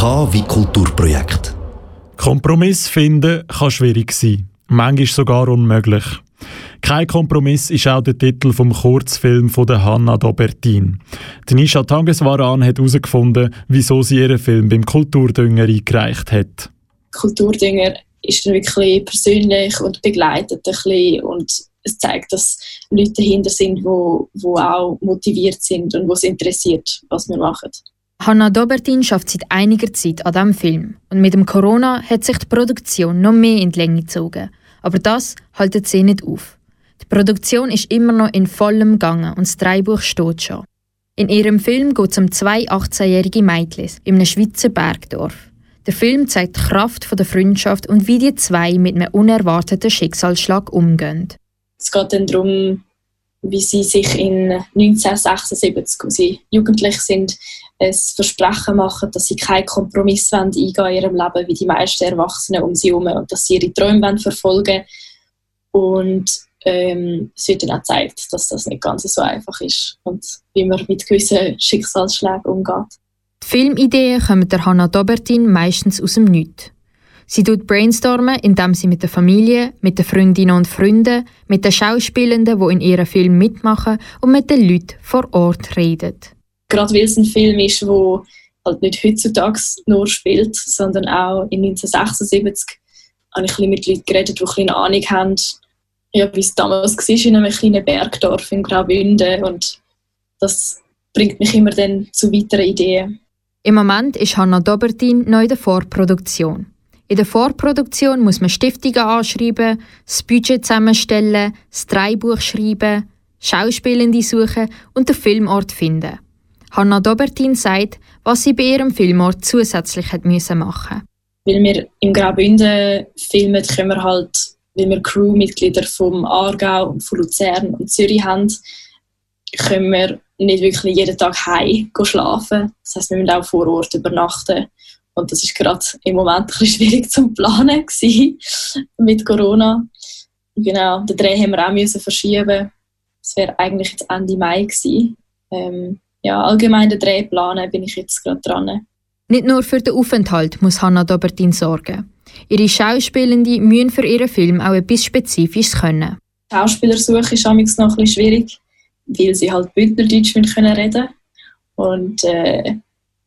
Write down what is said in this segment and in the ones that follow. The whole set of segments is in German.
K wie Kulturprojekt. Kompromiss finden kann schwierig sein, manchmal sogar unmöglich. Kein Kompromiss ist auch der Titel vom Kurzfilm von der Hanna Dobertin. Die Nisha Tangeswaran hat herausgefunden, wieso sie ihren Film beim Kulturdünger eingereicht hat. Kulturdünger ist dann wirklich persönlich und begleitet ein bisschen und es zeigt, dass Leute dahinter sind, wo, wo auch motiviert sind und was interessiert, was wir machen. Hanna Dobertin schafft seit einiger Zeit an diesem Film und mit dem Corona hat sich die Produktion noch mehr in die Länge gezogen. Aber das haltet sie nicht auf. Die Produktion ist immer noch in vollem Gange und das Dreibuch steht schon. In ihrem Film geht es um zwei 18-jährige Mädchen in einem Schweizer Bergdorf. Der Film zeigt die Kraft der Freundschaft und wie die zwei mit einem unerwarteten Schicksalsschlag umgehen. Es geht dann darum, wie sie sich in 1976, als sie jugendlich sind, ein Versprechen machen, dass sie keinen Kompromiss eingehen in ihrem Leben, wie die meisten Erwachsenen um sie herum und dass sie ihre Träume verfolgen. Und ähm, es wird dann auch gezeigt, dass das nicht ganz so einfach ist und wie man mit gewissen Schicksalsschlägen umgeht. Die Filmideen kommen der Hannah Dobertin meistens aus dem Nichts. Sie tut brainstormen, indem sie mit der Familie, mit den Freundinnen und Freunden, mit den Schauspielenden, die in ihrem Film mitmachen und mit den Leuten vor Ort redet. Gerade weil es ein Film ist, der halt nicht heutzutage nur spielt, sondern auch in 1976 habe ich ein mit Leuten geredet, die eine Ahnung haben, ja, wie es damals war in einem kleinen Bergdorf in Graubünden und das bringt mich immer dann zu weiteren Ideen. Im Moment ist Hanna Dobertin neu in der Vorproduktion. In der Vorproduktion muss man Stiftungen anschreiben, das Budget zusammenstellen, das Drehbuch schreiben, Schauspielende suchen und den Filmort finden. Hanna Dobertin sagt, was sie bei ihrem Filmort zusätzlich hat müssen machen Weil wir im Graubünden filmen, können wir halt, weil wir Crewmitglieder vom Aargau von Luzern und Zürich haben, können wir nicht wirklich jeden Tag heim schlafen. Das heißt, wir müssen auch vor Ort übernachten. Und das ist gerade im Moment ein bisschen schwierig zu planen mit Corona. Genau, den Dreh haben wir auch müssen verschieben. Es wäre eigentlich jetzt Ende Mai gewesen. Ähm, ja, allgemein den Dreh planen bin ich jetzt gerade dran. Nicht nur für den Aufenthalt muss Hannah Dobertin sorgen. Ihre Schauspielende müssen für ihren Film auch etwas Spezifisches können. Schauspielersuche ist noch ein bisschen schwierig, weil sie halt Bündnerdeutsch reden können. Und äh,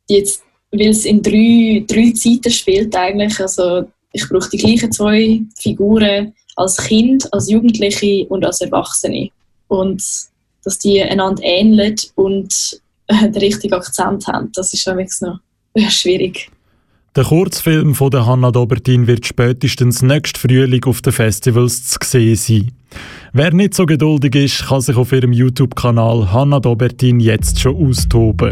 jetzt weil es in drei, drei Zeiten spielt eigentlich. Also ich brauche die gleichen zwei Figuren als Kind, als Jugendliche und als Erwachsene. Und dass die einander ähneln und den richtigen Akzent haben, das ist noch schwierig. Der Kurzfilm von der Hanna Dobertin wird spätestens nächsten Frühling auf den Festivals zu sehen sein. Wer nicht so geduldig ist, kann sich auf ihrem YouTube-Kanal Hanna Dobertin jetzt schon austoben.